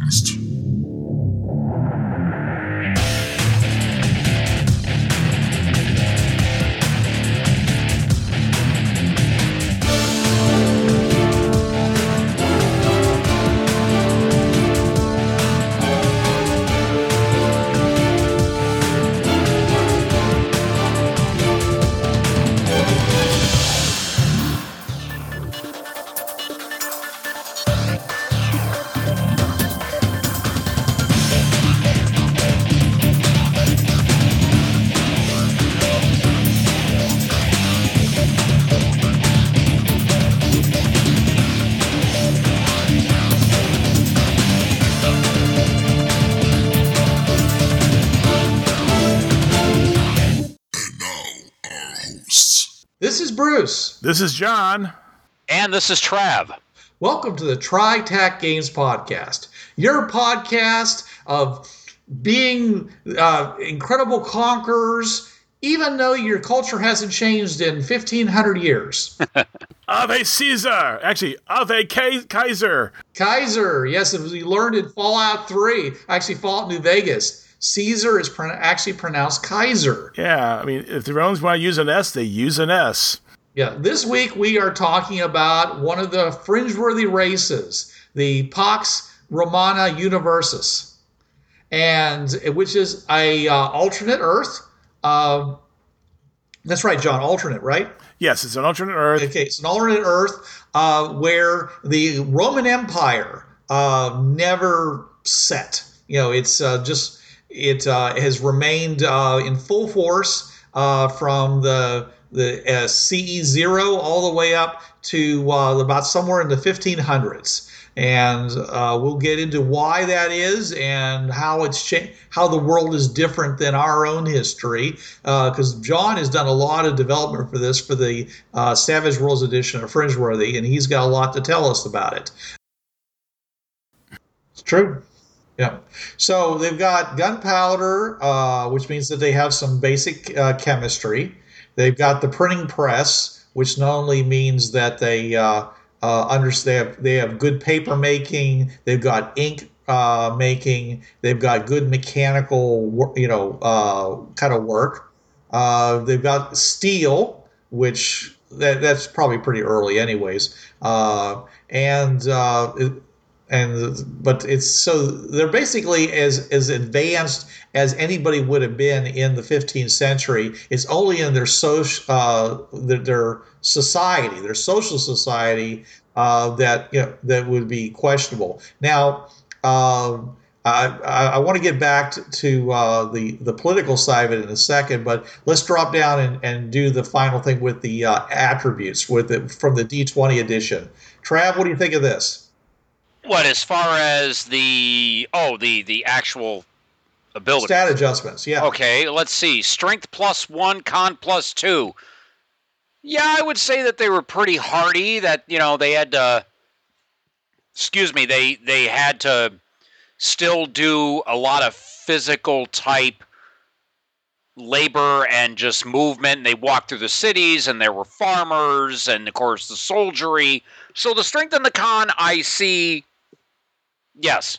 Podcast. This is John. And this is Trav. Welcome to the TriTac Games Podcast, your podcast of being uh, incredible conquerors, even though your culture hasn't changed in 1500 years. Ave Caesar. Actually, Ave Ka- Kaiser. Kaiser, yes, as we learned in Fallout 3, actually, Fallout New Vegas, Caesar is pro- actually pronounced Kaiser. Yeah, I mean, if the Romans want to use an S, they use an S. Yeah, this week we are talking about one of the fringe-worthy races, the Pax Romana Universis, and which is a uh, alternate Earth. Um that's right, John. Alternate, right? Yes, it's an alternate Earth. Okay, it's an alternate Earth uh, where the Roman Empire uh, never set. You know, it's uh, just it uh, has remained uh, in full force uh, from the the uh, CE zero all the way up to uh, about somewhere in the 1500s. And uh, we'll get into why that is and how it's cha- how the world is different than our own history. Because John has done a lot of development for this for the uh, Savage Worlds edition of Fringeworthy, and he's got a lot to tell us about it. It's true. Yeah. So they've got gunpowder, uh, which means that they have some basic uh, chemistry. They've got the printing press, which not only means that they uh, uh, understand they have, they have good paper making. They've got ink uh, making. They've got good mechanical, you know, uh, kind of work. Uh, they've got steel, which that, that's probably pretty early, anyways. Uh, and uh, and but it's so they're basically as as advanced as anybody would have been in the 15th century. It's only in their social uh, their, their society, their social society uh, that you know, that would be questionable. Now. Um, I, I, want to get back to, uh, the the political side of it in a second, but let's drop down and, and do the final thing with the uh, attributes with the, from the D20 edition. Trav, what do you think of this? What as far as the oh the the actual ability? Stat adjustments, yeah. Okay, let's see. Strength plus one, con plus two. Yeah, I would say that they were pretty hardy. That you know they had to. Excuse me. They they had to still do a lot of physical type labor and just movement. And They walked through the cities, and there were farmers, and of course the soldiery. So the strength and the con, I see. Yes.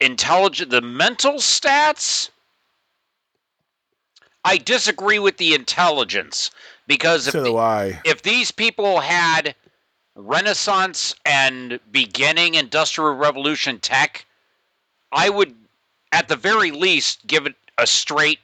Intelligent, the mental stats. I disagree with the intelligence because if So the- if these people had Renaissance and beginning Industrial Revolution tech, I would, at the very least, give it a straight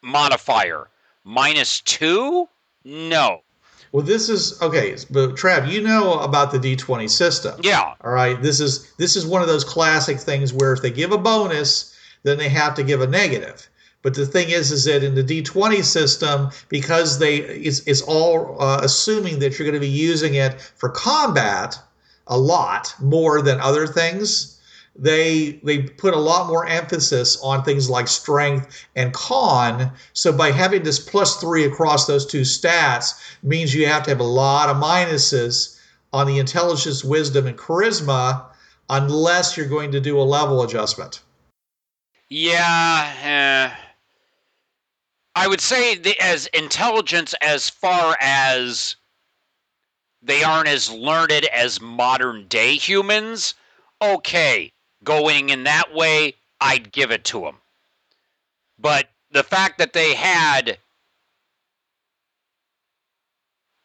modifier. Minus two? No. Well, this is okay, but Trav, you know about the D20 system. Yeah. All right. This is this is one of those classic things where if they give a bonus, then they have to give a negative. But the thing is, is that in the D20 system, because they it's, it's all uh, assuming that you're going to be using it for combat a lot more than other things. They they put a lot more emphasis on things like strength and con. So by having this plus three across those two stats means you have to have a lot of minuses on the intelligence, wisdom, and charisma, unless you're going to do a level adjustment. Yeah. eh. I would say the, as intelligence as far as they aren't as learned as modern day humans. Okay, going in that way, I'd give it to them. But the fact that they had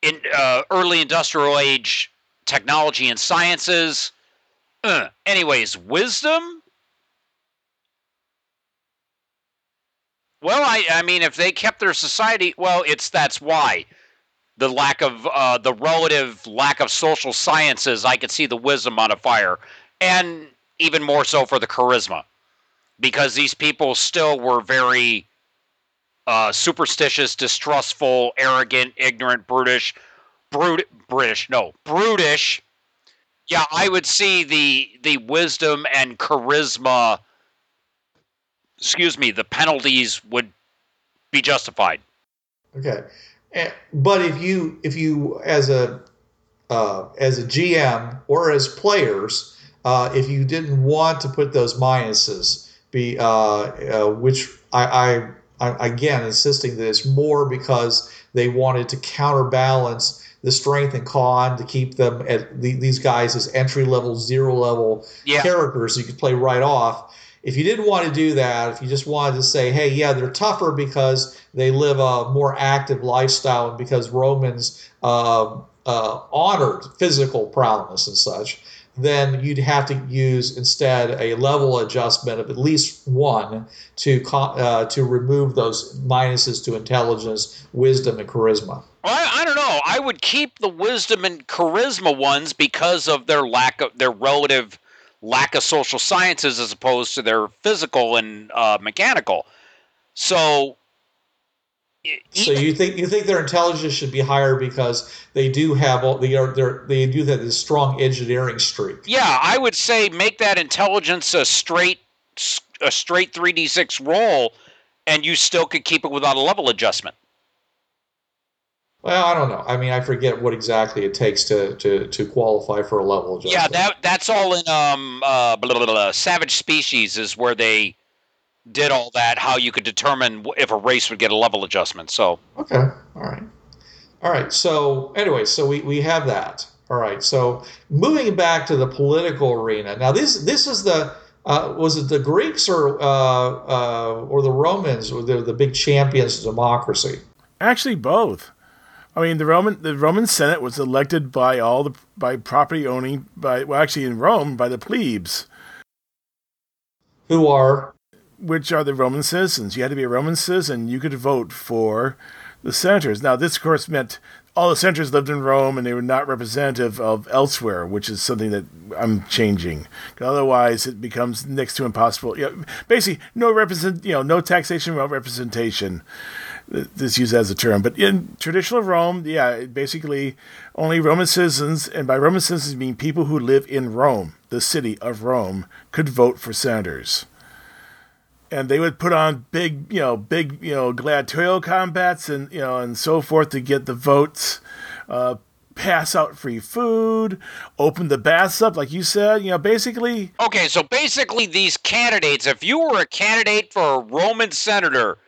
in uh, early industrial age technology and sciences, uh, anyways, wisdom. Well, I, I mean, if they kept their society, well, it's that's why the lack of uh, the relative lack of social sciences. I could see the wisdom modifier, and even more so for the charisma, because these people still were very uh, superstitious, distrustful, arrogant, ignorant, brutish, brut, British, no, brutish. Yeah, I would see the the wisdom and charisma. Excuse me, the penalties would be justified. Okay, but if you if you as a uh, as a GM or as players, uh, if you didn't want to put those minuses, be uh, uh which I, I, I again insisting that it's more because they wanted to counterbalance the strength and con to keep them at the, these guys as entry level, zero level Yeah. characters you could play right off. If you didn't want to do that, if you just wanted to say, hey, yeah, they're tougher because they live a more active lifestyle and because Romans uh, uh, honored physical prowess and such, then you'd have to use instead a level adjustment of at least one to uh, to remove those minuses to intelligence, wisdom, and charisma. Well, I, I don't know. I would keep the wisdom and charisma ones because of their lack of their relative lack of social sciences as opposed to their physical and uh, mechanical. So, So you think you think their intelligence should be higher because they do have all they are they're, they do have this strong engineering streak. yeah, I would say make that intelligence a straight a straight three d six roll, and you still could keep it without a level adjustment. Well, I don't know. I mean, I forget what exactly it takes to to, to qualify for a level adjustment. Yeah, that that's all in um uh blah, blah, blah, blah. Savage Species is where they did all that. How you could determine if a race would get a level adjustment. So Okay. All right. All right. So anyway, so we, we have that. All right. So moving back to the political arena. Now this this is the uh, was it the Greeks or uh, uh, or the Romans were the, the big champions of democracy? Actually, both. I mean, the Roman the Roman Senate was elected by all the by property owning by well, actually in Rome by the plebes, Who are which are the Roman citizens. You had to be a Roman citizen. You could vote for the senators. Now, this of course meant all the senators lived in Rome and they were not representative of elsewhere, which is something that I'm changing. Otherwise, it becomes next to impossible. You know, basically, no represent, you know, no taxation without representation. This used as a term, but in traditional Rome, yeah, basically only Roman citizens, and by Roman citizens mean people who live in Rome, the city of Rome, could vote for senators and they would put on big, you know, big, you know, gladiatorial combats and you know and so forth to get the votes. Uh, pass out free food, open the baths up, like you said. You know, basically, okay, so basically these candidates, if you were a candidate for a Roman senator,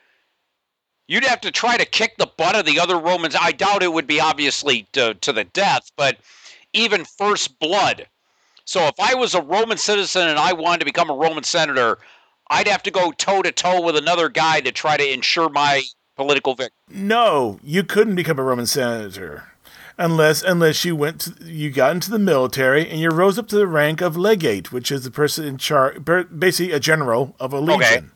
you'd have to try to kick the butt of the other Romans. I doubt it would be obviously to, to the death, but even first blood. So if I was a Roman citizen and I wanted to become a Roman senator, I'd have to go toe to toe with another guy to try to ensure my political victory. no, you couldn't become a Roman senator unless unless you went to, you got into the military and you rose up to the rank of legate, which is the person in charge, basically a general of a legion.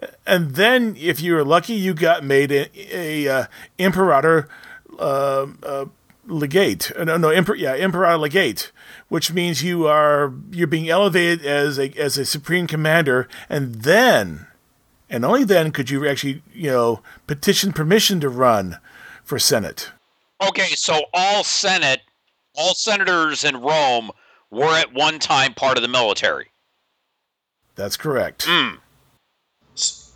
Okay. And then, if you were lucky, you got made a, a uh, imperator uh, uh, legate. Uh, No, no, emper- yeah, imperator legate, which means you are you're being elevated as a as a supreme commander, and then, and only then, could you actually you know petition permission to run for senate. Okay, so all Senate, all senators in Rome were at one time part of the military. That's correct. Hmm.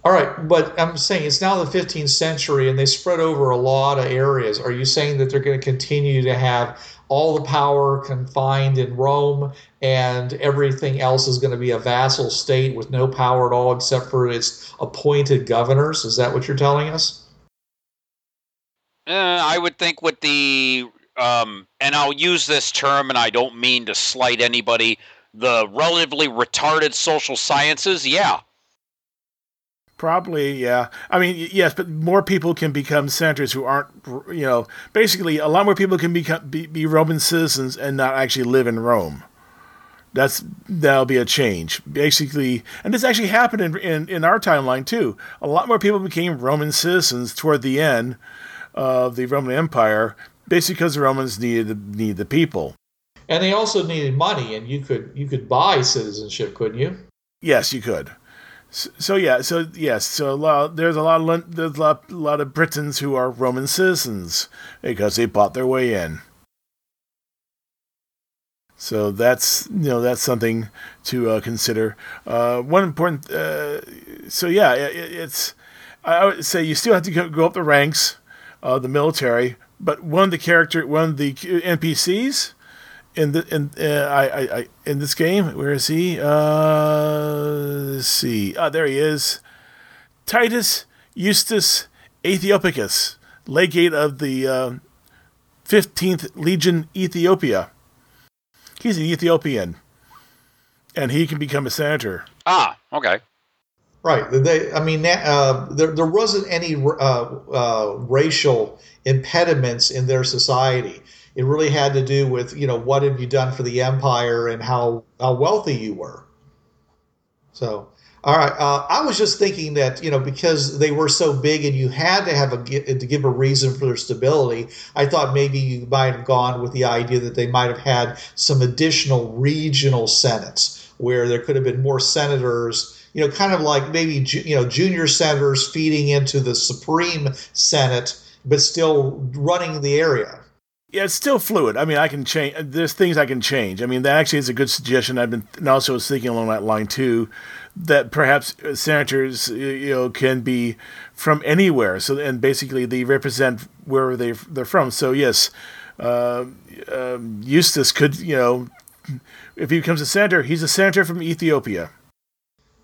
All right, but I'm saying it's now the 15th century and they spread over a lot of areas. Are you saying that they're going to continue to have all the power confined in Rome and everything else is going to be a vassal state with no power at all except for its appointed governors? Is that what you're telling us? Eh, I would think with the, um, and I'll use this term, and I don't mean to slight anybody, the relatively retarded social sciences, yeah. Probably, yeah. I mean, yes, but more people can become senators who aren't, you know, basically a lot more people can become be, be Roman citizens and not actually live in Rome. That's that'll be a change, basically, and this actually happened in, in in our timeline too. A lot more people became Roman citizens toward the end of the Roman Empire, basically because the Romans needed need the people. And they also needed money, and you could you could buy citizenship, couldn't you? Yes, you could. So, yeah, so yes, so a lot, there's a lot of there's a lot, a lot of Britons who are Roman citizens because they bought their way in. So that's you know that's something to uh, consider. Uh, one important. Uh, so yeah, it, it's I would say you still have to go, go up the ranks of the military, but one of the character, one of the NPCs in the in uh, I, I, I in this game. Where is he? Uh, let's see. Ah, there he is. Titus Eustace Aethiopicus, legate of the Fifteenth Legion Ethiopia. He's an Ethiopian, and he can become a senator. Ah, okay. Right. They, I mean, uh, there, there wasn't any uh, uh, racial impediments in their society. It really had to do with, you know, what have you done for the empire and how, how wealthy you were. So, all right. Uh, I was just thinking that, you know, because they were so big and you had to have a to give a reason for their stability, I thought maybe you might have gone with the idea that they might have had some additional regional senates where there could have been more senators you know, kind of like maybe you know junior senators feeding into the Supreme Senate, but still running the area. Yeah, it's still fluid. I mean, I can change. There's things I can change. I mean, that actually is a good suggestion. I've been and also was thinking along that line too, that perhaps senators you know can be from anywhere. So and basically they represent wherever they they're from. So yes, uh, um, Eustace could you know if he becomes a senator, he's a senator from Ethiopia.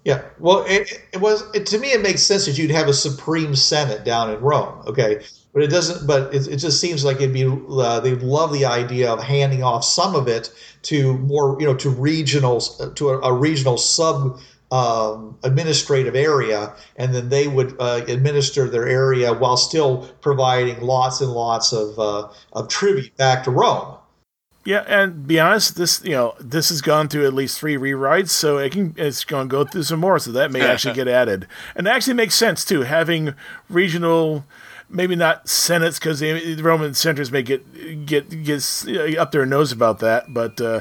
Yeah, well, it, it was it, to me. It makes sense that you'd have a supreme senate down in Rome. Okay, but it doesn't. But it, it just seems like it'd be uh, they'd love the idea of handing off some of it to more, you know, to regional to a, a regional sub um, administrative area, and then they would uh, administer their area while still providing lots and lots of uh, of tribute back to Rome. Yeah, and be honest, this you know this has gone through at least three rewrites, so it can it's going to go through some more, so that may actually get added, and it actually makes sense too having regional, maybe not senates because the Roman senators may get get get up their nose about that, but uh,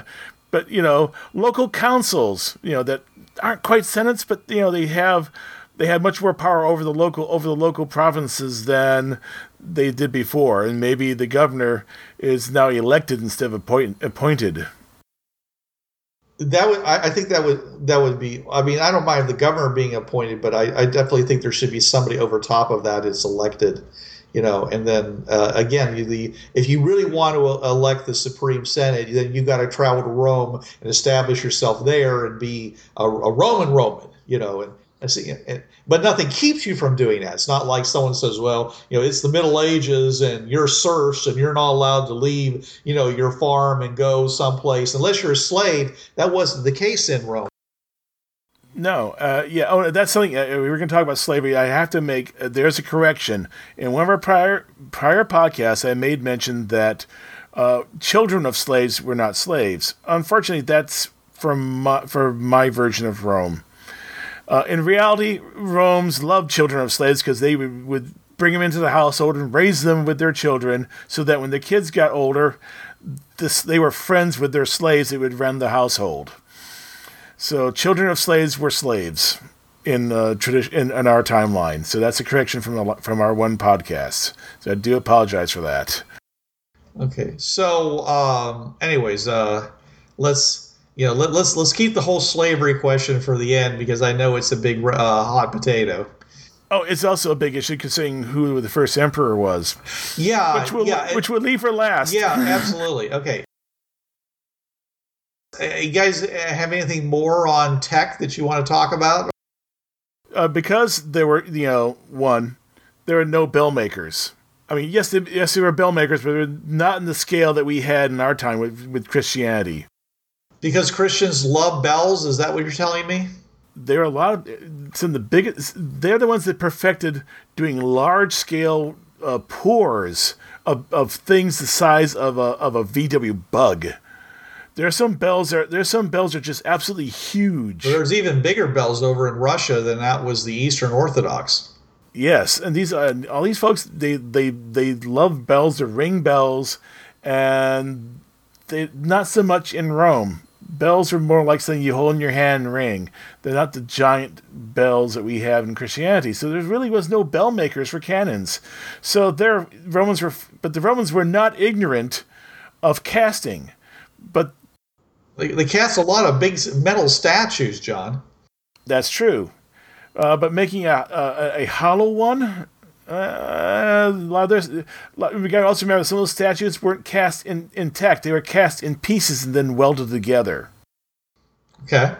but you know local councils, you know that aren't quite senates, but you know they have they had much more power over the local over the local provinces than they did before, and maybe the governor is now elected instead of appoint, appointed. That would, I, I, think that would that would be. I mean, I don't mind the governor being appointed, but I, I definitely think there should be somebody over top of that is elected. You know, and then uh, again, you, the if you really want to elect the Supreme Senate, then you've got to travel to Rome and establish yourself there and be a, a Roman Roman. You know, and but nothing keeps you from doing that. It's not like someone says, "Well, you know, it's the Middle Ages and you're serfs and you're not allowed to leave, you know, your farm and go someplace unless you're a slave." That wasn't the case in Rome. No, uh, yeah. Oh, that's something uh, we were going to talk about slavery. I have to make uh, there's a correction in one of our prior prior podcasts. I made mention that uh, children of slaves were not slaves. Unfortunately, that's for my, for my version of Rome. Uh, in reality, Rome's loved children of slaves because they would, would bring them into the household and raise them with their children so that when the kids got older, this, they were friends with their slaves that would run the household. So children of slaves were slaves in uh, tradition in, in, our timeline. So that's a correction from the, from our one podcast. So I do apologize for that. Okay. So, um, anyways, uh, let's you know, let, us let's, let's keep the whole slavery question for the end because I know it's a big uh, hot potato. Oh, it's also a big issue considering who the first emperor was. Yeah, which we'll, yeah, which we'll leave for last. Yeah, absolutely. Okay. Uh, you guys have anything more on tech that you want to talk about? Uh, because there were, you know, one, there are no bell makers. I mean, yes, they, yes, there were bell makers, but they're not in the scale that we had in our time with, with Christianity. Because Christians love bells, is that what you're telling me? There are a lot of some of the biggest. They're the ones that perfected doing large scale uh, pours of, of things the size of a of a VW bug. There are some bells that there's some bells that are just absolutely huge. There's even bigger bells over in Russia than that was the Eastern Orthodox. Yes, and these uh, all these folks they they they love bells. They ring bells, and they not so much in Rome. Bells are more like something you hold in your hand and ring. They're not the giant bells that we have in Christianity. So there really was no bell makers for cannons. So there Romans were, but the Romans were not ignorant of casting. But They, they cast a lot of big metal statues, John. That's true. Uh, but making a, a, a hollow one, uh, a lot of we got to also remember some of those statues weren't cast in intact; they were cast in pieces and then welded together. Okay.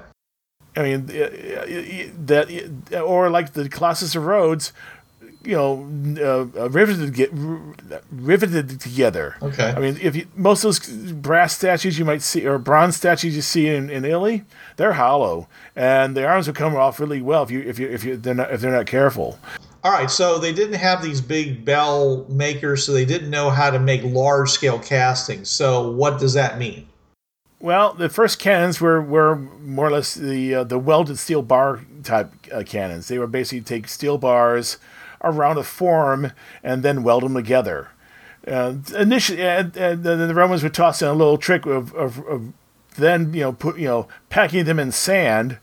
I mean, uh, uh, that or like the Colossus of Rhodes, you know, uh, riveted get riveted together. Okay. I mean, if you, most of those brass statues you might see or bronze statues you see in, in Italy, they're hollow, and the arms will come off really well if you if you if you they're not if they're not careful. All right, so they didn't have these big bell makers, so they didn't know how to make large scale castings. So what does that mean? Well, the first cannons were, were more or less the uh, the welded steel bar type uh, cannons. They were basically take steel bars around a form and then weld them together. Uh, initially, the Romans would toss in a little trick of, of, of then you know put you know packing them in sand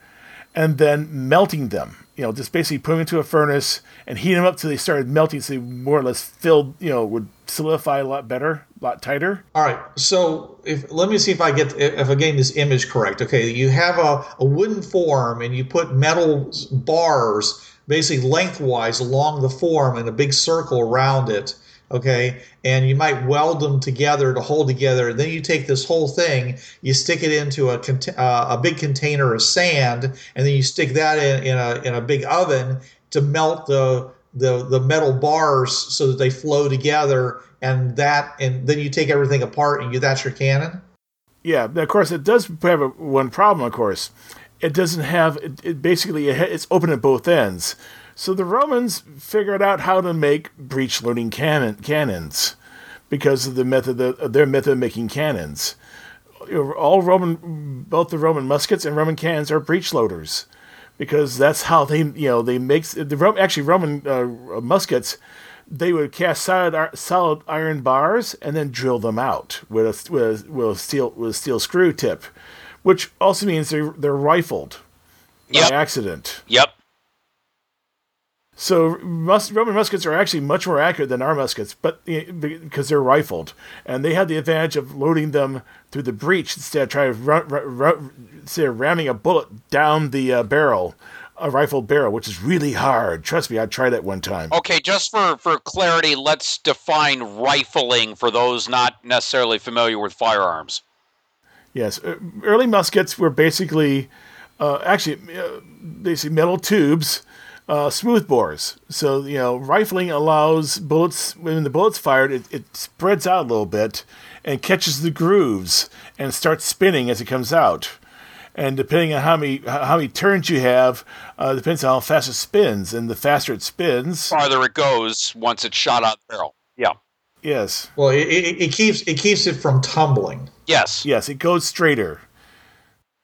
and then melting them. You know, just basically put them into a furnace and heat them up till they started melting, so they more or less filled. You know, would solidify a lot better, a lot tighter. All right, so if let me see if I get if I gain this image correct. Okay, you have a, a wooden form and you put metal bars basically lengthwise along the form in a big circle around it. Okay, and you might weld them together to hold together. Then you take this whole thing, you stick it into a uh, a big container of sand, and then you stick that in, in a in a big oven to melt the the the metal bars so that they flow together and that and then you take everything apart and you that's your cannon Yeah, of course, it does have a, one problem. Of course, it doesn't have it, it basically it, it's open at both ends. So the Romans figured out how to make breech loading cannon cannons because of the method of their method of making cannons. All Roman, both the Roman muskets and Roman cannons are breech loaders because that's how they you know they make the actually Roman uh, muskets they would cast solid solid iron bars and then drill them out with a with a, with a steel with a steel screw tip, which also means they're they're rifled Yep. by accident. Yep. So mus- Roman muskets are actually much more accurate than our muskets, but eh, because they're rifled, and they had the advantage of loading them through the breech instead of trying to run, run, run, instead of ramming a bullet down the uh, barrel, a rifled barrel, which is really hard. Trust me, I tried it one time. Okay, just for, for clarity, let's define rifling for those not necessarily familiar with firearms. Yes, uh, early muskets were basically, uh, actually, uh, basically metal tubes, uh, smooth bores. So you know, rifling allows bullets when the bullet's fired, it, it spreads out a little bit and catches the grooves and starts spinning as it comes out. And depending on how many how many turns you have, uh, depends on how fast it spins. And the faster it spins, Farther it goes once it's shot out the barrel. Yeah. yes, well it, it, it keeps it keeps it from tumbling Yes. yes, it goes straighter.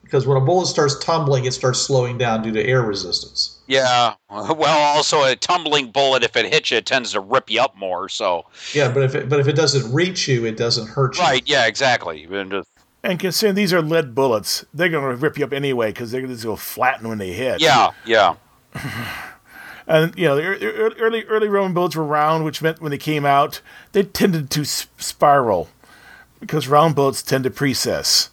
because when a bullet starts tumbling it starts slowing down due to air resistance Yeah. Well, also a tumbling bullet, if it hits you, it tends to rip you up more. So. yeah but if it, but if it doesn't reach you it doesn't hurt you Right. Yeah. Exactly. And just- And considering these are lead bullets, they're going to rip you up anyway because they're going to go flatten when they hit. Yeah. Yeah. And you know, the ear- ear- early early Roman bullets were round, which meant when they came out, they tended to s- spiral because round bullets tend to precess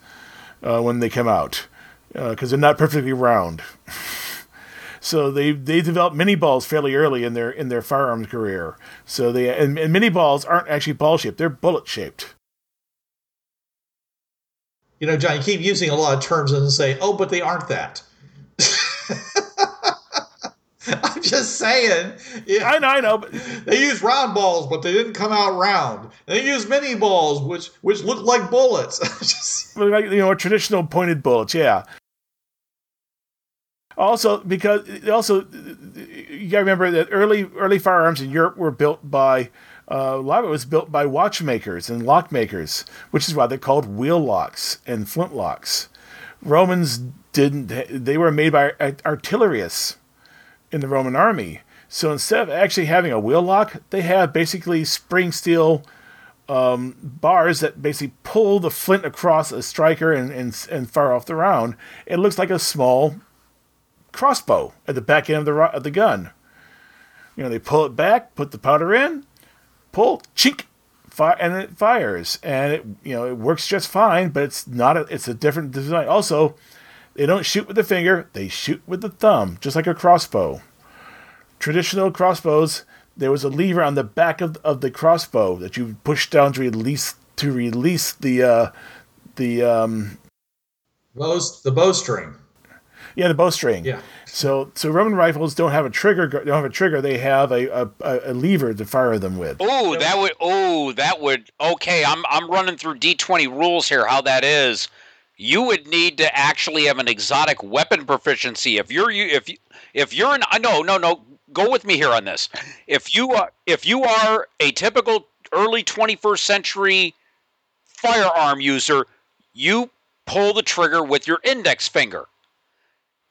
uh, when they come out because they're not perfectly round. so they they developed Minié balls fairly early in their in their firearms career. So they and, and Minié balls aren't actually ball shaped; they're bullet shaped. you know john you keep using a lot of terms and say oh but they aren't that i'm just saying. Yeah, I know, I know, but they used round balls, but they didn't come out round. They used Minié balls, which which looked like bullets. Just- like you know traditional pointed bullets yeah also because also you gotta remember that early early firearms in europe were built by uh, a lot of it was built by watchmakers and lockmakers which is why they're called wheel locks and flintlocks romans didn't they were made by artillerists in the roman army so instead of actually having a wheel lock they have basically spring steel um, bars that basically pull the flint across a striker and, and, and fire off the round. It looks like a small crossbow at the back end of the, ro- of the gun. You know, they pull it back, put the powder in, pull, chink, fire, and it fires. And it, you know, it works just fine, but it's not a, it's a different design. Also, they don't shoot with the finger, they shoot with the thumb, just like a crossbow. Traditional crossbows, there was a lever on the back of, of the crossbow that you push down to release to release the uh, the um, Bows, the bowstring. Yeah the bowstring. Yeah. So so Roman rifles don't have a trigger. Don't have a trigger. They have a a, a lever to fire them with. Oh, that would. Oh, that would. Okay, I'm I'm running through D20 rules here. How that is. You would need to actually have an exotic weapon proficiency. If you're you if you if you're an I no no no go with me here on this. If you are if you are a typical early 21st century firearm user, you pull the trigger with your index finger.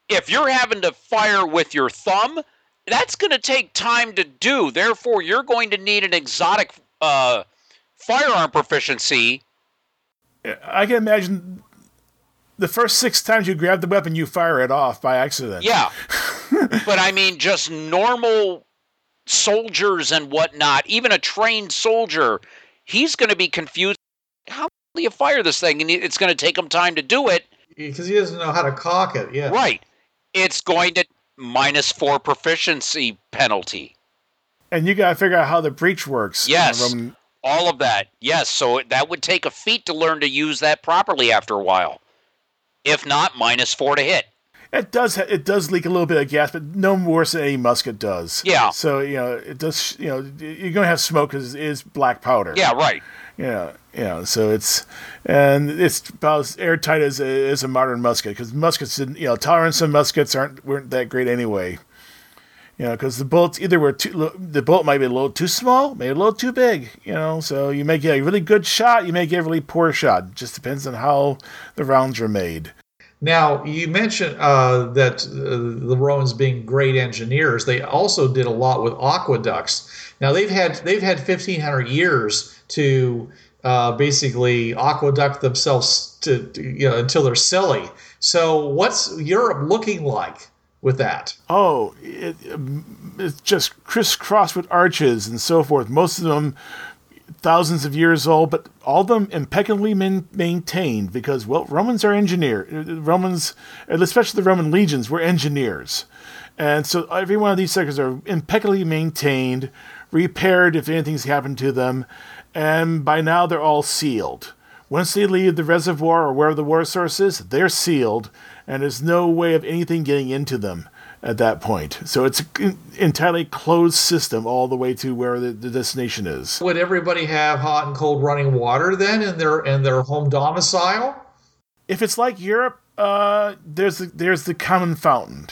If you're having to fire with your thumb, that's going to take time to do. Therefore, you're going to need an exotic uh, firearm proficiency. I can imagine the first six times you grab the weapon, you fire it off by accident. Yeah. but I mean, just normal soldiers and whatnot, even a trained soldier, he's going to be confused. How do you fire this thing? And it's going to take him time to do it. Because he doesn't know how to cock it. Yeah. Right. It's going to minus four proficiency penalty. And you got to figure out how the breech works. Yes. Roman- All of that. Yes. So that would take a feat to learn to use that properly after a while. If not, minus four to hit. It does. ha- It does leak a little bit of gas, but no worse than any musket does. Yeah. So you know, it does. You know, you're going to have smoke because it is black powder. Yeah, right. Yeah. Yeah. So it's and it's about as airtight as a, as a modern musket because muskets, didn't- you know, tolerance of muskets aren't weren't that great anyway. You know, because the bullets either were too the bullet might be a little too small, maybe a little too big. You know, so you may get a really good shot, you may get a really poor shot. Just depends on how the rounds are made. Now, you mentioned uh, that uh, the Romans being great engineers, they also did a lot with aqueducts. Now they've had they've had 1500 years to uh, basically aqueduct themselves to, to you know until they're silly. So what's Europe looking like with that? Oh, it, it's just crisscrossed with arches and so forth. Most of them thousands of years old, but all of them impeccably main, maintained because, well, Romans are engineers. Uh, uh, Romans, especially the Roman legions, were engineers. And so every one of these sectors are impeccably maintained, repaired if anything's happened to them, and by now they're all sealed. Once they leave the reservoir or wherever the water source is, they're sealed, and there's no way of anything getting into them at that point. So it's an entirely closed system all the way to where the, the destination is. Would everybody have hot and cold running water then in their in their home domicile? If it's like Europe, uh, there's the, there's the common fountain.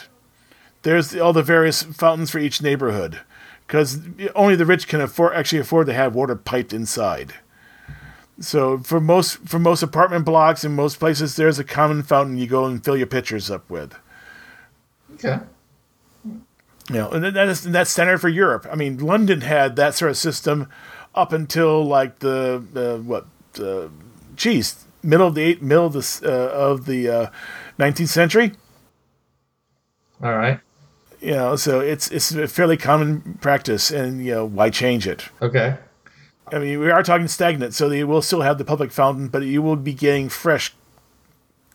There's the, all the various fountains for each neighborhood, because only the rich can afford actually afford to have water piped inside. So for most for most apartment blocks in most places, there's a common fountain you go and fill your pitchers up with. Okay. You know, and that is and that's standard for Europe. I mean, London had that sort of system up until like the uh, what, uh, geez, middle of the eight, middle of the uh, of the uh, nineteenth century. All right. You know, so it's it's a fairly common practice, and you know, why change it? Okay. I mean, we are talking stagnant, so they will still have the public fountain, but you will be getting fresh,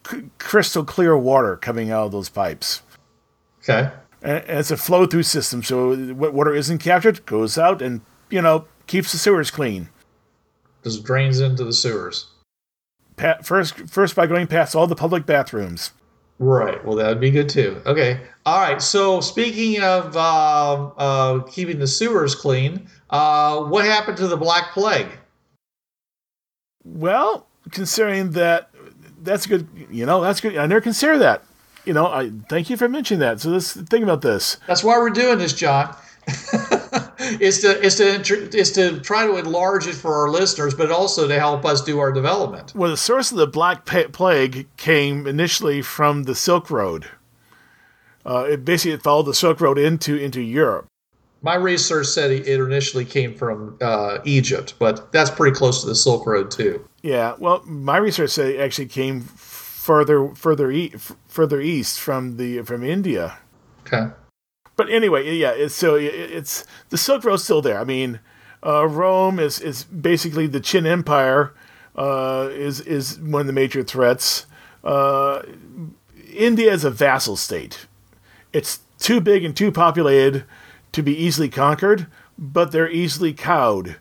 c- crystal clear water coming out of those pipes. Okay. And it's a flow through system. So what water isn't captured goes out and you know keeps the sewers clean. Just drains into the sewers. Pa- first, first by going past all the public bathrooms. Right. Well, that would be good too. Okay. All right. So speaking of uh, uh, keeping the sewers clean, uh, what happened to the Black Plague? Well, considering that, that's good. You know, that's good. I never considered that. You know, I thank you for mentioning that. So let's think about this. That's why we're doing this, John. is to is to is to try to enlarge it for our listeners, but also to help us do our development. Well, the source of the Black Plague came initially from the Silk Road. Uh, it basically it followed the Silk Road into into Europe. My research said it initially came from uh, Egypt, but that's pretty close to the Silk Road too. Yeah, well, my research said it actually came further further e- further east from the from India. Okay. But anyway, yeah, it's so it's the Silk Road's still there. I mean, uh, Rome is is basically the Qin Empire uh, is is one of the major threats. Uh, India is a vassal state. It's too big and too populated to be easily conquered, but they're easily cowed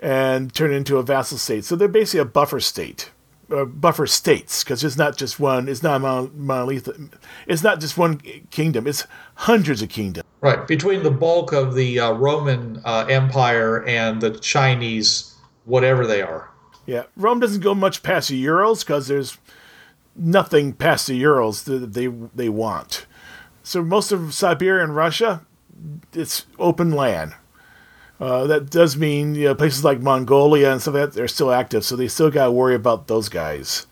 and turned into a vassal state. So they're basically a buffer state uh, buffer states because it's not just one. It's not monolithic. It's not just one kingdom. It's hundreds of kingdoms. Right between the bulk of the uh, Roman uh, Empire and the Chinese, whatever they are. Yeah, Rome doesn't go much past the Urals because there's nothing past the Urals that they they want. So most of Siberia and Russia, it's open land. Uh, that does mean you know, places like Mongolia and stuff like that they're still active, so they still got to worry about those guys.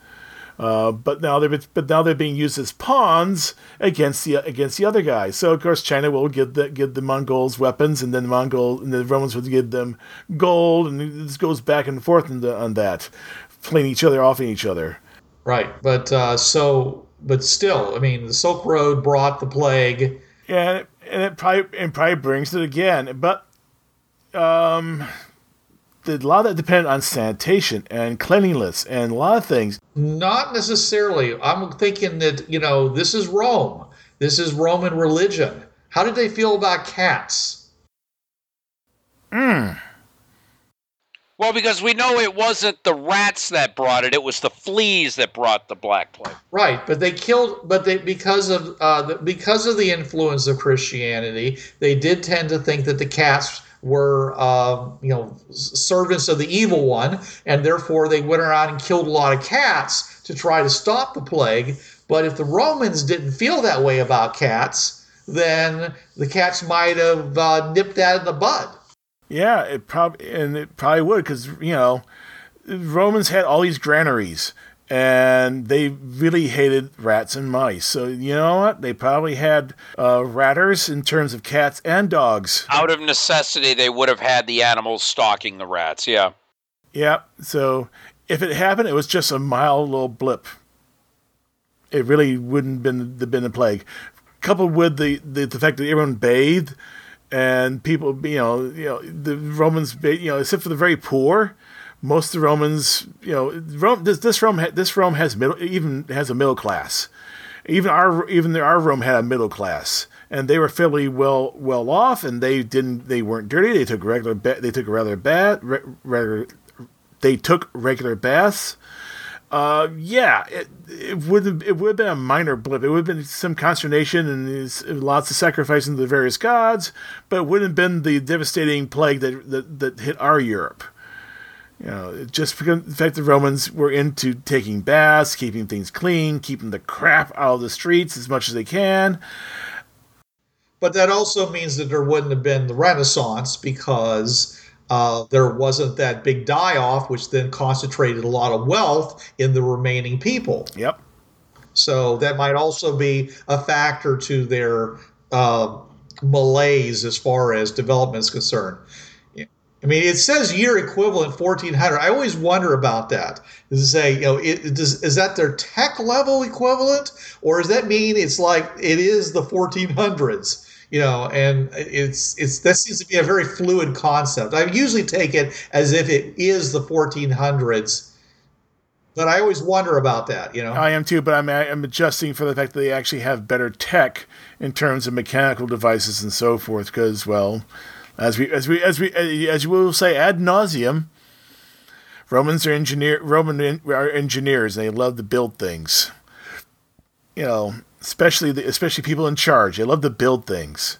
Uh, but now they're but now they're being used as pawns against the against the other guys. So of course China will give the give the Mongols weapons, and then the Mongol and the Romans would give them gold, and this goes back and forth the, on that, playing each other off in each other. Right, but uh, so but still, I mean, the Silk Road brought the plague. Yeah, and it, and it probably and probably brings it again, but um, a lot of that depend on sanitation and cleanliness and a lot of things. Not necessarily. I'm thinking that, you know, this is Rome. This is Roman religion. How did they feel about cats? Hmm. Well, because we know it wasn't the rats that brought it; it was the fleas that brought the black plague. Right, but they killed. But they because of uh, the, because of the influence of Christianity, they did tend to think that the cats were uh, you know servants of the evil one, and therefore they went around and killed a lot of cats to try to stop the plague. But if the Romans didn't feel that way about cats, then the cats might have uh, nipped that in the bud. Yeah, it probably and it probably would because you know Romans had all these granaries and they really hated rats and mice. So you know what? They probably had uh, ratters in terms of cats and dogs. Out of necessity, they would have had the animals stalking the rats. Yeah. Yeah. So if it happened, it was just a mild little blip. It really wouldn't been the been a plague. Coupled with the, the, the fact that everyone bathed and people, you know, you know, the Romans, you know, except for the very poor, most of the Romans, you know, Rome, this, this Rome this Rome has middle, even has a middle class. Even our even our Rome had a middle class, and they were fairly well well off, and they didn't they weren't dirty. They took regular they took rather bad regular they took regular baths. Uh, yeah, it, it would it would have been a minor blip. It would have been some consternation and lots of sacrificing to the various gods, but it wouldn't have been the devastating plague that that, that hit our Europe. You know, just because the fact the Romans were into taking baths, keeping things clean, keeping the crap out of the streets as much as they can. But that also means that there wouldn't have been the Renaissance because uh, there wasn't that big die off, which then concentrated a lot of wealth in the remaining people. Yep. So that might also be a factor to their uh, malaise as far as development is concerned. I mean, it says year equivalent 1400. I always wonder about that. Does it say, you know, it, does, is that their tech level equivalent? Or does that mean it's like it is the 1400s? You know, and it's it's that seems to be a very fluid concept. I usually take it as if it is the 1400s, but I always wonder about that. You know, I am too, but I'm I'm adjusting for the fact that they actually have better tech in terms of mechanical devices and so forth. Because well, as we as we as we uh, as we will say ad nauseum. Romans are engineer Roman are engineers and they love to build things. You know, especially the, especially people in charge. They love to build things.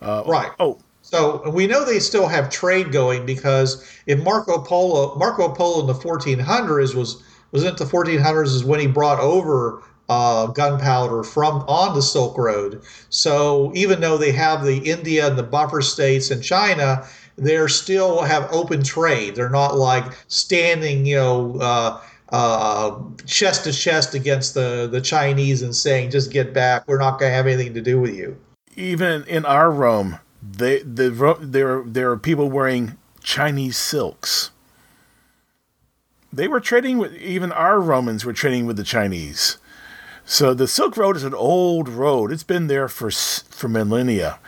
Uh, right. Oh, So we know they still have trade going because if Marco Polo, Marco Polo in the 1400s was wasn't the 1400s is when he brought over uh, gunpowder from on the Silk Road. So even though they have the India and the buffer states and China, they're still have open trade. They're not like standing, you know. Uh, uh, chest to chest against the, the Chinese and saying, just get back. We're not going to have anything to do with you. even in our Rome, they the there there are people wearing Chinese silks. They were trading with even our Romans were trading with the Chinese. So the Silk Road is an old road. It's been there for for millennia.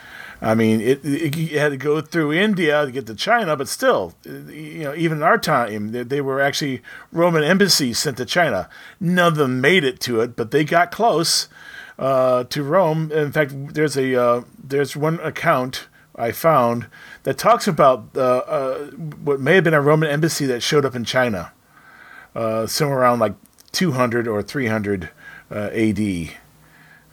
I mean, it, it you had to go through India to get to China, but still, you know, even in our time, they, they were actually Roman embassies sent to China. None of them made it to it, but they got close uh, to Rome. In fact, there's a uh, there's one account I found that talks about uh, uh, what may have been a Roman embassy that showed up in China, uh, somewhere around like 200 or 300 uh, AD.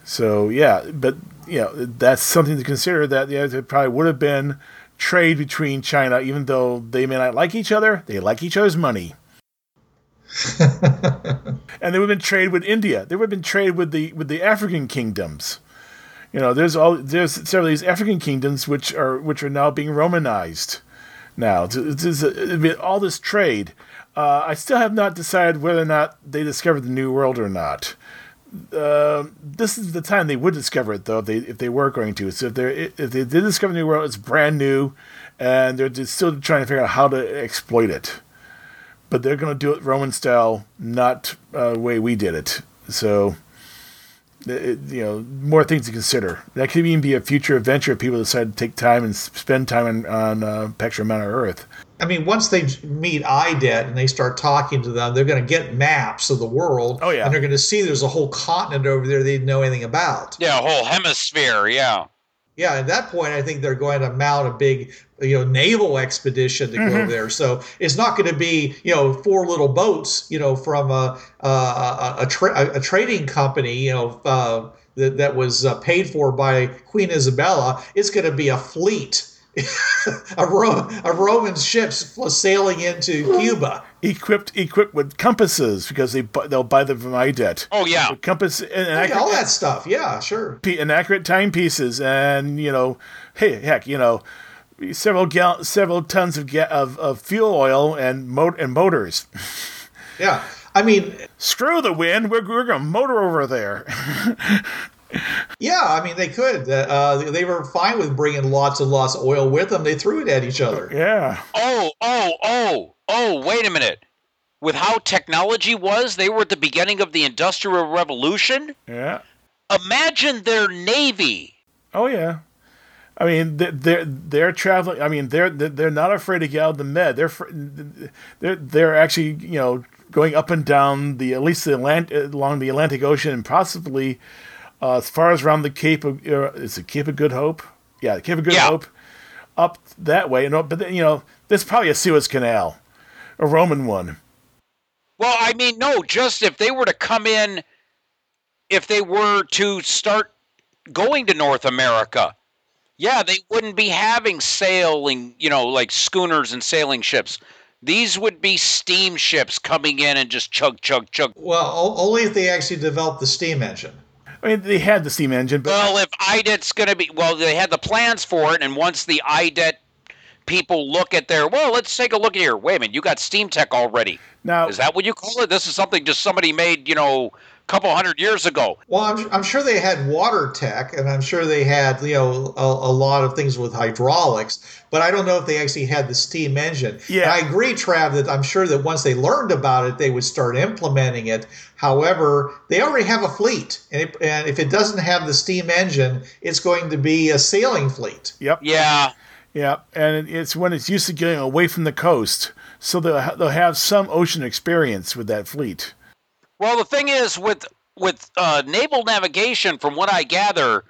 So yeah, but you know that's something to consider. That yeah, there probably would have been trade between China, even though they may not like each other. They like each other's money. and there would have been trade with India. There would have been trade with the with the African kingdoms. You know, there's all there's several of these African kingdoms which are which are now being Romanized. Now, It's- it's- all this trade. Uh, I still have not decided whether or not they discovered the New World or not. Uh, this is the time they would discover it, though, if they if they were going to. So if they if they did discover the New World, it's brand new, and they're just still trying to figure out how to exploit it but they're going to do it Roman style, not uh, the way we did it. So, it, you know, more things to consider. That could even be a future adventure if people decide to take time and spend time on, on uh, Pectra Mountain Earth. I mean, once they meet IDET and they start talking to them, they're going to get maps of the world. Oh, yeah. And they're going to see there's a whole continent over there they didn't know anything about. Yeah, a whole hemisphere. Yeah. Yeah, at that point, I think they're going to mount a big, you know, naval expedition to go over there. So it's not going to be, you know, four little boats, you know, from a a, a, a, tra- a trading company, you know, uh, that, that was uh, paid for by Queen Isabella. It's going to be a fleet. A, Ro- a Roman ships was sailing into Cuba. Equipped equipped with compasses because they bu- they'll buy them from IDET. Oh yeah. With compass and, and Yeah, accurate, all that stuff. Yeah, sure. pe- and accurate timepieces, and you know, hey, heck, you know, several gal- several tons of ga- of, of fuel oil and mo- and motors. Yeah. I mean, Screw the wind. We're, we're going to motor over there. yeah, I mean, they could. Uh, they were fine with bringing lots and lots of oil with them. They threw it at each other. yeah. Oh, oh, oh, oh, wait a minute. With how technology was, they were at the beginning of the Industrial Revolution. Yeah. Imagine their navy. Oh yeah. I mean, they're they're, they're traveling. I mean, they're they're they're not afraid to get out of the med. They're they're they're actually you know going up and down the at least the Atlant- along the Atlantic Ocean and possibly uh, as far as around the Cape of uh, is it Cape of Good Hope? Yeah, the Cape of Good Yeah. Hope up that way. No, but then, you know, there's probably a Suez Canal, a Roman one. Well, I mean, no, just if they were to come in, if they were to start going to North America, yeah, they wouldn't be having sailing, you know, like schooners and sailing ships. These would be steamships coming in and just chug, chug, chug. Well, only if they actually developed the steam engine. I mean, they had the steam engine, but Well, if IDET's going to be, well, they had the plans for it, and once the IDET people look at their, well, let's take a look here. Wait a minute, you got Steam Tech already. now Is that what you call it? This is something just somebody made, you know, couple hundred years ago. Well, I'm, I'm sure they had water tech, and I'm sure they had you know a, a lot of things with hydraulics, but I don't know if they actually had the steam engine. Yeah. And I agree, Trav, that I'm sure that once they learned about it, they would start implementing it. However, they already have a fleet, and, it, and if it doesn't have the steam engine, it's going to be a sailing fleet. yep. Yeah. Yeah, and it's when it's used to getting away from the coast, so they'll they'll have some ocean experience with that fleet. Well, the thing is with with uh, naval navigation, from what I gather,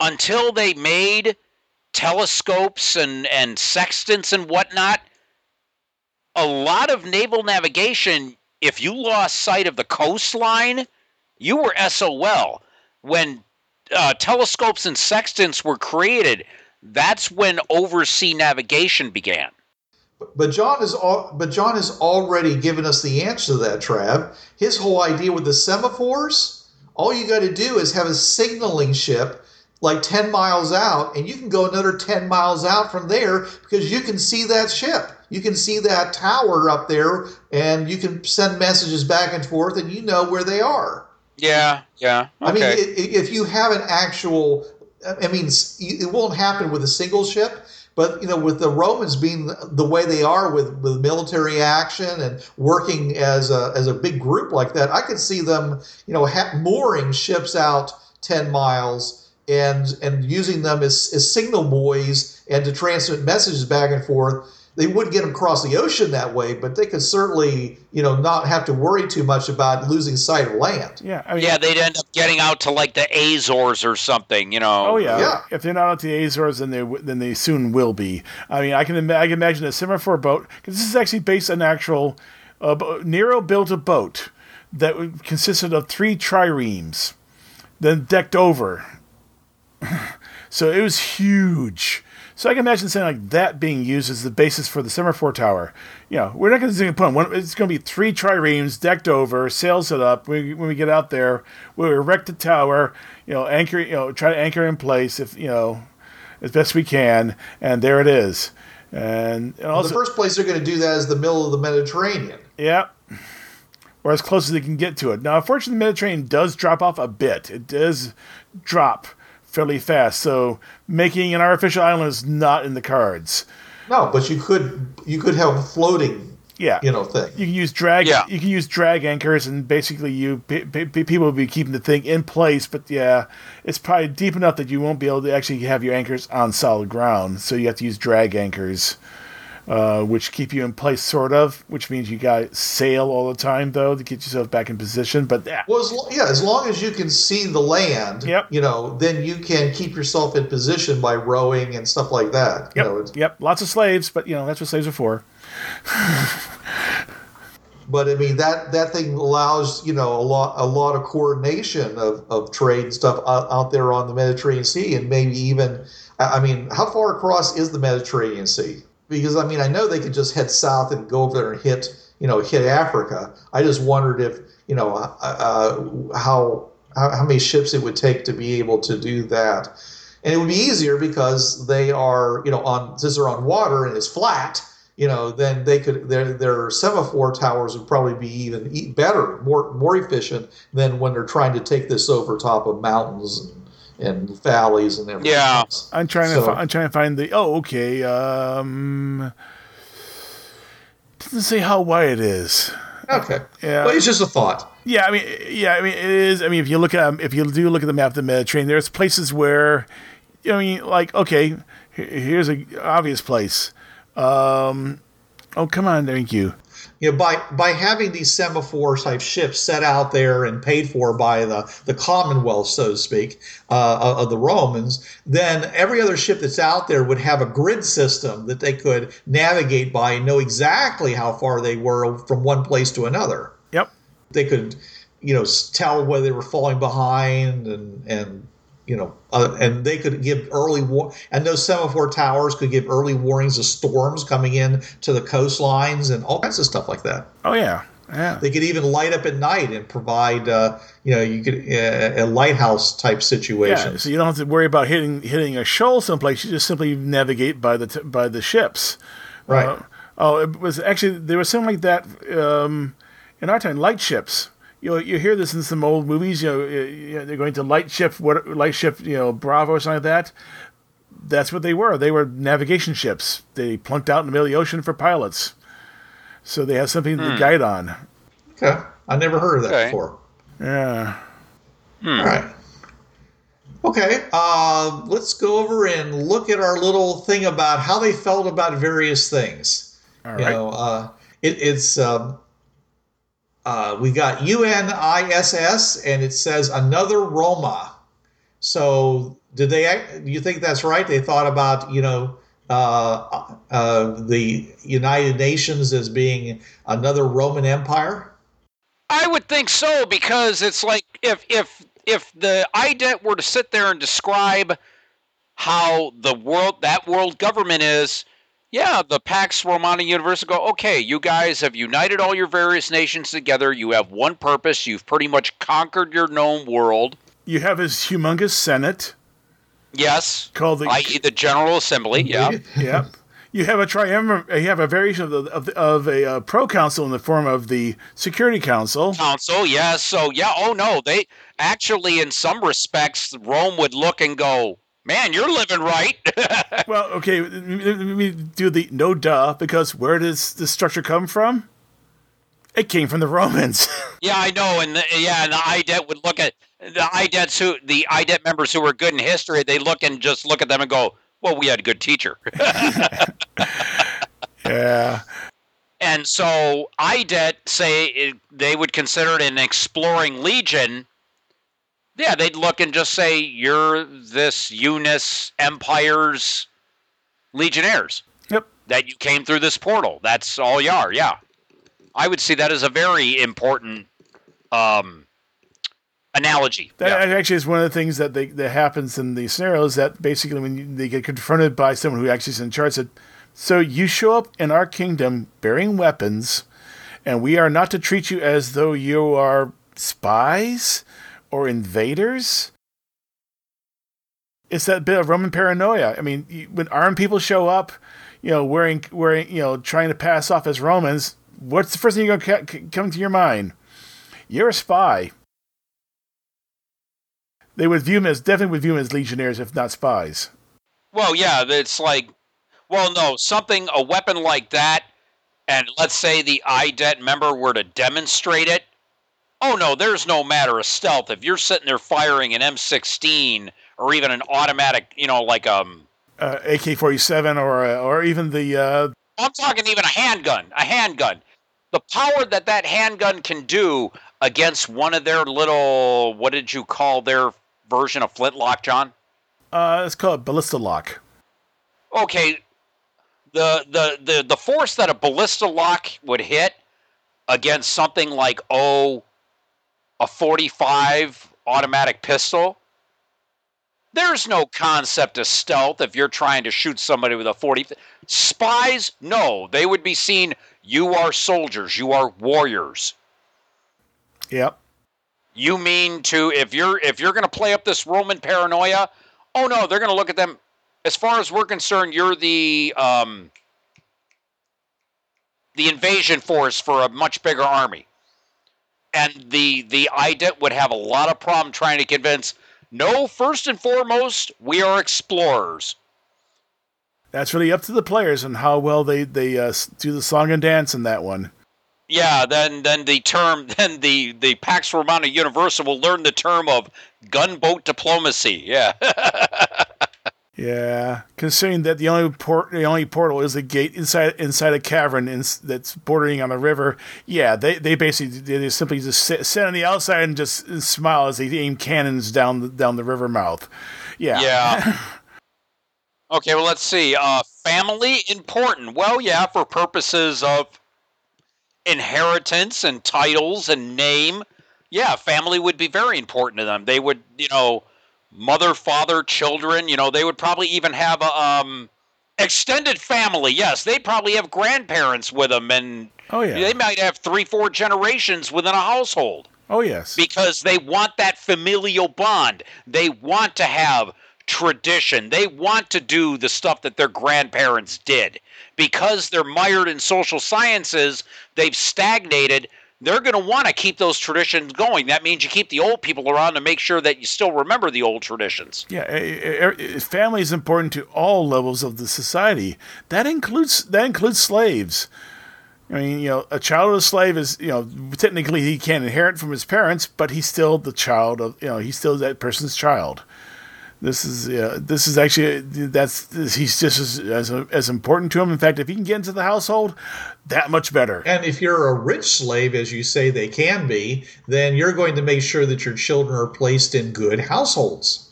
until they made telescopes and and sextants and whatnot, a lot of naval navigation. If you lost sight of the coastline, you were SOL. when uh, telescopes and sextants were created, that's when oversea navigation began. But John is all, but John has already given us the answer to that, Trav. His whole idea with the semaphores, all you got to do is have a signaling ship like 10 miles out and you can go another 10 miles out from there because you can see that ship. You can see that tower up there and you can send messages back and forth and you know where they are. Yeah, yeah. Okay. I mean, if you have an actual, I mean, it won't happen with a single ship, but you know, with the Romans being the way they are with, with military action and working as a as a big group like that, I could see them, you know, ha- mooring ships out ten miles and and using them as, as signal buoys and to transmit messages back and forth. They wouldn't get them across the ocean that way, but they could certainly, you know, not have to worry too much about losing sight of land. Yeah, I mean, yeah, they'd end up getting out to like the Azores or something, you know. Oh yeah. Yeah. If they're not at the Azores, then they then they soon will be. I mean, I can ima- I can imagine a semaphore boat because this is actually based on actual. Uh, Nero built a boat that consisted of three triremes, then decked over. so it was huge. So I can imagine something like that being used as the basis for the semaphore tower. You know, we're not going to put on one. It's going to be three triremes decked over, sails it up. We, when we get out there, we'll erect the tower. You know, anchor. You know, try to anchor in place if you know, as best we can. And there it is. And, and also, the first place they're going to do that is the middle of the Mediterranean. yeah. Or as close as they can get to it. Now, unfortunately, the Mediterranean does drop off a bit. It does drop fairly fast. So making an artificial island is not in the cards. No, but you could you could have a floating, Yeah. you know, thing. You can use drag. Yeah. You can use drag anchors, and basically, you pe- pe- pe- people will be keeping the thing in place. But yeah, it's probably deep enough that you won't be able to actually have your anchors on solid ground. So you have to use drag anchors, uh, which keep you in place, sort of. Which means you got to sail all the time, though, to get yourself back in position. But yeah, Well, as, lo- yeah, as long as you can see the land, Yep. you know, then you can keep yourself in position by rowing and stuff like that. yep, You know, yep, lots of slaves, but you know that's what slaves are for. but I mean that that thing allows you know a lot a lot of coordination of, of trade and stuff out, out there on the Mediterranean Sea, and maybe even I mean, how far across is the Mediterranean Sea? Because I mean, I know they could just head south and go over there and hit you know hit Africa. I just wondered if you know uh, uh, how how many ships it would take to be able to do that. And it would be easier because they are, you know, on since they're on water and it's flat, you know, then they could their their semaphore towers would probably be even better, more more efficient than when they're trying to take this over top of mountains and, and valleys and everything. Yeah. else. I'm trying So- to. Fi- I'm trying to find the. Oh, okay. Um, doesn't say how wide it is. Okay. Yeah. Well, it's just a thought. Yeah, I mean, yeah, I mean, it is. I mean, if you look at if you do look at the map of the Mediterranean, there's places where, you know, I mean, like, okay, here's a obvious place. Um, oh, come on, thank you. You know, by by having these semaphore type ships set out there and paid for by the the Commonwealth, so to speak, uh, of- the Romans, then every other ship that's out there would have a grid system that they could navigate by and know exactly how far they were from one place to another. Yep. They could, you know, tell whether they were falling behind and and you know, uh, and they could give early war. And those semaphore towers could give early warnings of storms coming in to the coastlines and all kinds of stuff like that. Oh yeah, yeah. They could even light up at night and provide, uh, you know, you could uh, a lighthouse type situation. Yeah, so you don't have to worry about hitting hitting a shoal someplace. You just simply navigate by the t- by the ships. Right. Uh, oh, it was actually there was something like that um, in our time. Light ships. You know, you hear this in some old movies. You know, uh, you know, they're going to light ship, what light ship, you know, Bravo or something like that. That's what they were. They were navigation ships. They plunked out in the middle of the ocean for pilots. So they have something to guide on. okay, I never heard of that Okay. before. Yeah. All right. Okay, uh, let's go over and look at our little thing about how they felt about various things. All you right. know, uh, it, it's um, uh, we got UNISS, and it says another Roma. So, did they? Do you think that's right? They thought about you know uh, uh, the United Nations as being another Roman Empire. I would think so because it's like if if if the IDET were to sit there and describe how the world that world government is, yeah, the Pax Romana Universe go, okay, you guys have united all your various nations together. You have one purpose. You've pretty much conquered your known world. You have his humongous Senate Yes, called the i.e., the General Assembly. Yeah. Yep. You have a triumvirate. You have a variation of the, of, the, of a uh, proconsul in the form of the Security Council. Council, yes. So, yeah, oh no, they actually, in some respects, Rome would look and go, man, you're living right. Well, okay, let me- do the no duh because where does the structure come from? It came from the Romans. yeah, I know. And the, yeah, and the IDET would look at the IDETs who, the IDET members who were good in history, they look and just look at them and go, well, we had a good teacher. yeah. And so IDET say it, they would consider it an exploring legion. Yeah, they'd look and just say you're this UNISS Empire's legionnaires. Yep. That you came through this portal. That's all you are. Yeah, I would see that as a very important um, analogy. That yeah. actually is one of the things that they, that happens in the scenario is that basically when you, they get confronted by someone who actually is in charge, said, "So you show up in our kingdom bearing weapons, and we are not to treat you as though you are spies or invaders." It's that bit of Roman paranoia. I mean, when armed people show up, you know, wearing wearing you know, trying to pass off as Romans, what's the first thing you're going to come to your mind? You're a spy they would view him as definitely would view him as legionnaires, if not spies. Well, yeah, it's like, well, no, something, a weapon like that, and let's say the IDET member were to demonstrate it. Oh, no, there's no matter of stealth. If you're sitting there firing an M16 or even an automatic, you know, like, um, Uh, AK forty seven, or uh, or even the uh, I'm talking even a handgun, a handgun. The power that that handgun can do against one of their little, what did you call their version of flintlock, John? uh, let's call it ballista lock. okay, the the the the force that a ballista lock would hit against something like oh a 45 automatic pistol there's no concept of stealth if you're trying to shoot somebody with a 40 spies no they would be seen you are soldiers you are warriors Yep. you mean to if you're if you're going to play up this Roman paranoia? Oh no, they're going to look at them. As far as we're concerned, you're the um, the invasion force for a much bigger army, and the the IDET would have a lot of problem trying to convince. No, first and foremost, we are explorers. That's really up to the players and how well they they uh, do the song and dance in that one. Yeah, then then the term then the the Pax Romana Universal will learn the term of gunboat diplomacy. Yeah. Yeah, considering that the only port, the only portal is a gate inside inside a cavern in, that's bordering on the river. Yeah, they they basically they just simply just sit, sit on the outside and just smile as they aim cannons down the, down the river mouth. Yeah, Yeah. okay, well, let's see. Uh, family important. Well, yeah, for purposes of inheritance and titles and name. Yeah, family would be very important to them. They would, you know, mother, father, children. You know, they would probably even have a um, extended family. Yes, they probably have grandparents with them, and Oh yeah. they might have three, four generations within a household oh yes. because they want that familial bond. They want to have tradition. They want to do the stuff that their grandparents did. Because they're mired in social sciences, they've stagnated. They're going to want to keep those traditions going. That means you keep the old people around to make sure that you still remember the old traditions. Yeah, eh, family is important to all levels of the society. That includes that includes slaves. I mean, you know, a child of a slave is, you know, technically he can't inherit from his parents, but he's still the child of, you know, he's still that person's child. This is, uh, this is actually that's he's just as, as as important to him. In fact, if he can get into the household, that much better. And if you're a rich slave, as you say they can be, then you're going to make sure that your children are placed in good households.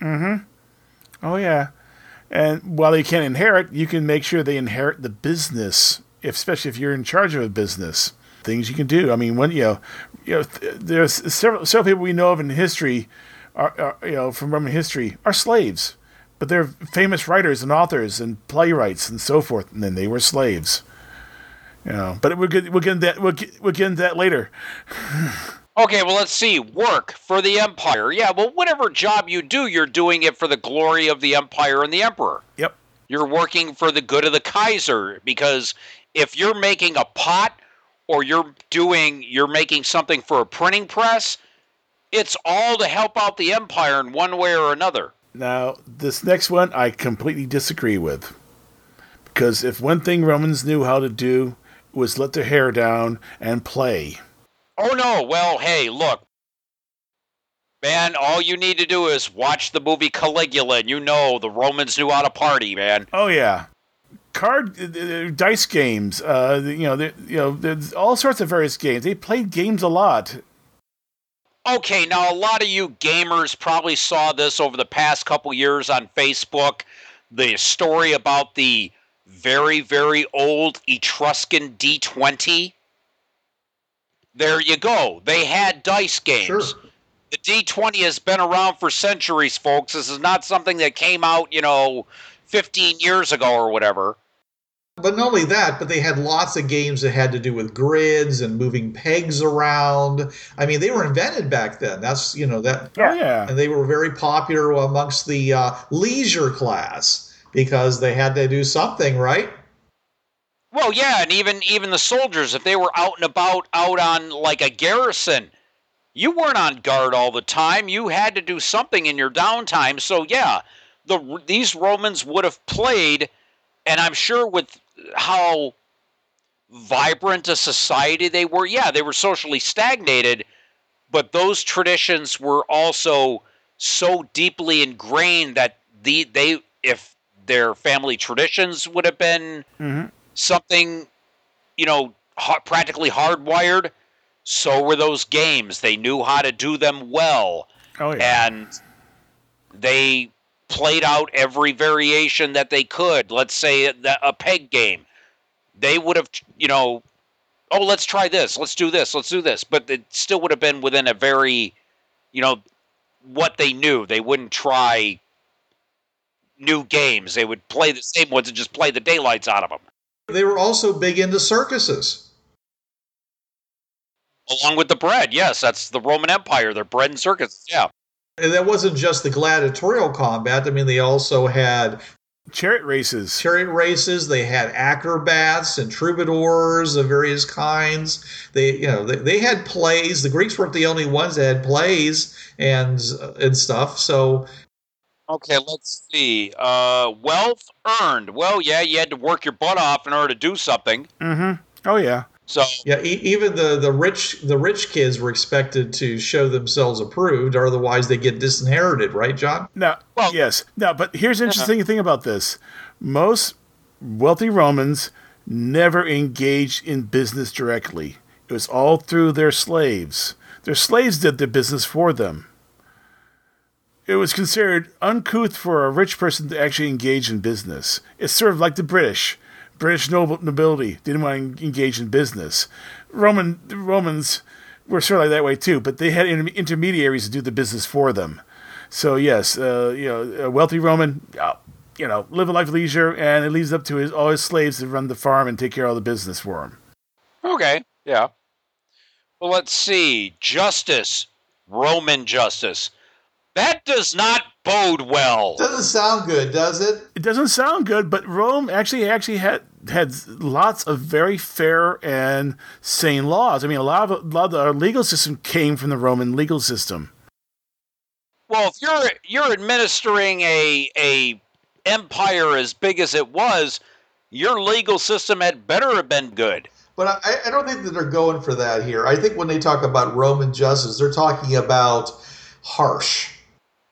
Mm-hmm. Oh yeah, and while they can't inherit, you can make sure they inherit the business, if, especially if you're in charge of a business. things you can do. I mean, when you know, you know, th- there's several several people we know of in history, are, are you know from Roman history are slaves, but they're famous writers and authors and playwrights and so forth, and then they were slaves. You know, but we'll get we'll get into that we'll get, we'll get into that later. Okay, well, let's see. Work for the empire. Yeah, well, whatever job you do, you're doing it for the glory of the empire and the emperor. Yep. You're working for the good of the Kaiser because if you're making a pot or you're doing you're making something for a printing press, it's all to help out the empire in one way or another. Now, this next one I completely disagree with. Because if one thing Romans knew how to do was let their hair down and play. Oh no, well, hey, look. Man, all you need to do is watch the movie Caligula and you know the Romans knew how to party, man. Oh yeah, card uh, uh, dice games. Uh, you know, you know, there's all sorts of various games. They played games a lot. Okay, now a lot of you gamers probably saw this over the past couple years on Facebook. The story about the very, very old Etruscan D20. There you go. They had dice games. Sure. The D20 has been around for centuries, folks. This is not something that came out, you know, 15 years ago or whatever. But not only that, but they had lots of games that had to do with grids and moving pegs around. I mean, they were invented back then. That's you know that, Oh yeah. and they were very popular amongst the uh, leisure class because they had to do something, right? Well, yeah, and even even the soldiers, if they were out and about, out on like a garrison, you weren't on guard all the time. You had to do something in your downtime. So yeah, the these Romans would have played, and I'm sure with how vibrant a society they were. Yeah, they were socially stagnated, but those traditions were also so deeply ingrained that the they if their family traditions would have been hmm something, you know, ha- practically hardwired. So were those games. They knew how to do them well, Oh yeah. and they played out every variation that they could. Let's say a, a peg game. They would have, you know, oh, let's try this, let's do this, let's do this. But it still would have been within a very, you know, what they knew. They wouldn't try new games. They would play the same ones and just play the daylights out of them. They were also big into circuses. Along with the bread, yes, that's the Roman Empire. Their bread and circuses, yeah. And that wasn't just the gladiatorial combat. I mean, they also had Chariot races. chariot races. They had acrobats and troubadours of various kinds. They, you know, they, they had plays. The Greeks weren't the only ones that had plays and and stuff. So Okay, let's see. Uh, wealth earned. Well, yeah, you had to work your butt off in order to do something. Mm-hmm. Oh yeah. So, yeah, e- even the the rich the rich kids were expected to show themselves approved, or otherwise they get disinherited. Right, John? Now, Well- yes. Now, but here's the uh-huh. interesting thing about this: most wealthy Romans never engaged in business directly. It was all through their slaves. Their slaves did their business for them. It was considered uncouth for a rich person to actually engage in business. It's sort of like the British. British nobility didn't want to engage in business. Roman Romans were sort of like that way too, but they had inter- intermediaries to do the business for them. So yes, uh, you know, a wealthy Roman, uh, you know, live a life of leisure, and it leaves up to his all his slaves to run the farm and take care of all the business for him. okay, yeah. Well, let's see. Justice, Roman justice. That does not bode well. Doesn't sound good, does it? It doesn't sound good, but Rome actually actually had had lots of very fair and sane laws. I mean, a lot of a lot of our legal system came from the Roman legal system. Well, if you're you're administering a a empire as big as it was, your legal system had better have been good. But I, I don't think that they're going for that here. I think when they talk about Roman justice, they're talking about harsh.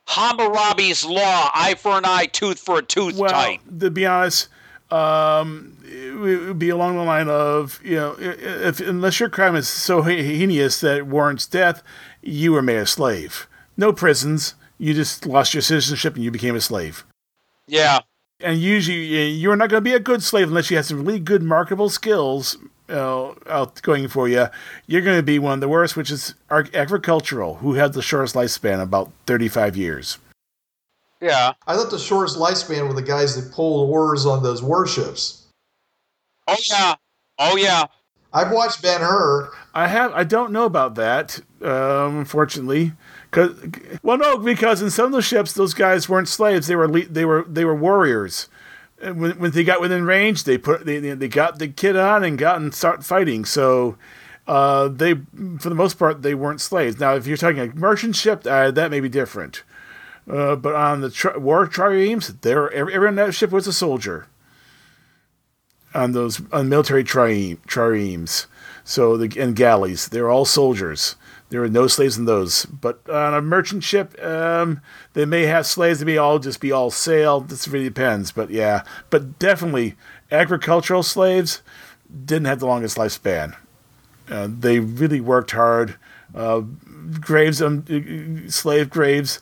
Hammurabi's law, eye for an eye, tooth for a tooth Well, type. to be honest, um, it would be along the line of you know, if unless your crime is so heinous that it warrants death, you were made a slave. No prisons. You just lost your citizenship and you became a slave. Yeah. And usually, you're not going to be a good slave unless you have some really good marketable skills uh, out going for you, you're going to be one of the worst, which is agricultural, who had the shortest lifespan, about 35 years. Yeah. I thought the shortest lifespan were the guys that pulled oars on those warships. Oh yeah. Oh yeah. I've watched Ben Hur. I have. I don't know about that, um, unfortunately. Cause, well, no, because in some of the ships, those guys weren't slaves. They were they were they were warriors. And when, when they got within range, they put they they got the kit on and got and start fighting. So uh, they, for the most part, they weren't slaves. Now, if you're talking a merchant ship, uh, that may be different. Uh, but on the tri- war triremes, there everyone on that ship was a soldier. On those on military trireme, triremes, so the and galleys, they're all soldiers. There were no slaves in those. But on a merchant ship, um, they may have slaves. They may all just be all sail. This really depends. But yeah, but definitely agricultural slaves didn't have the longest lifespan. Uh, they really worked hard. Uh, graves, um, slave graves,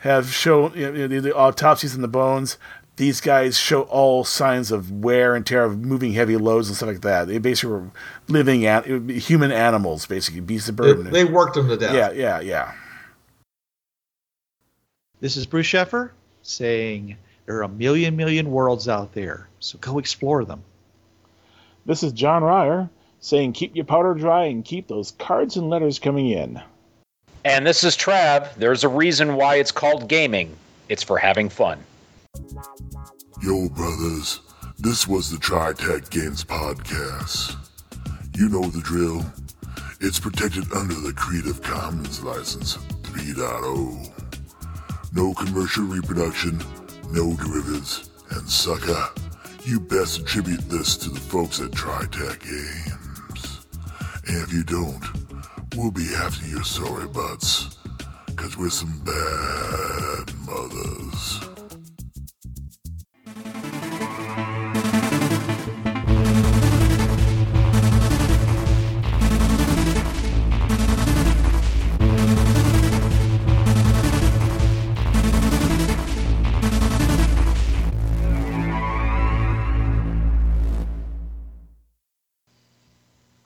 have shown you know, the, the autopsies and the bones these guys show all signs of wear and tear of moving heavy loads and stuff like that. They basically were living at human animals, basically beasts of burden. They, they worked them to death. Yeah, yeah, yeah. This is Bruce Sheffer saying there are a million million worlds out there, so go explore them. This is John Ryer saying keep your powder dry and keep those cards and letters coming in. And this is Trav. There's a reason why it's called gaming. It's for having fun. Yo, brothers, this was the TriTech Games Podcast. You know the drill. It's protected under the Creative Commons License 3.0. No commercial reproduction, no derivatives, and sucker, you best attribute this to the folks at TriTech Games. And if you don't, we'll be after your sorry butts, cause we're some bad mothers.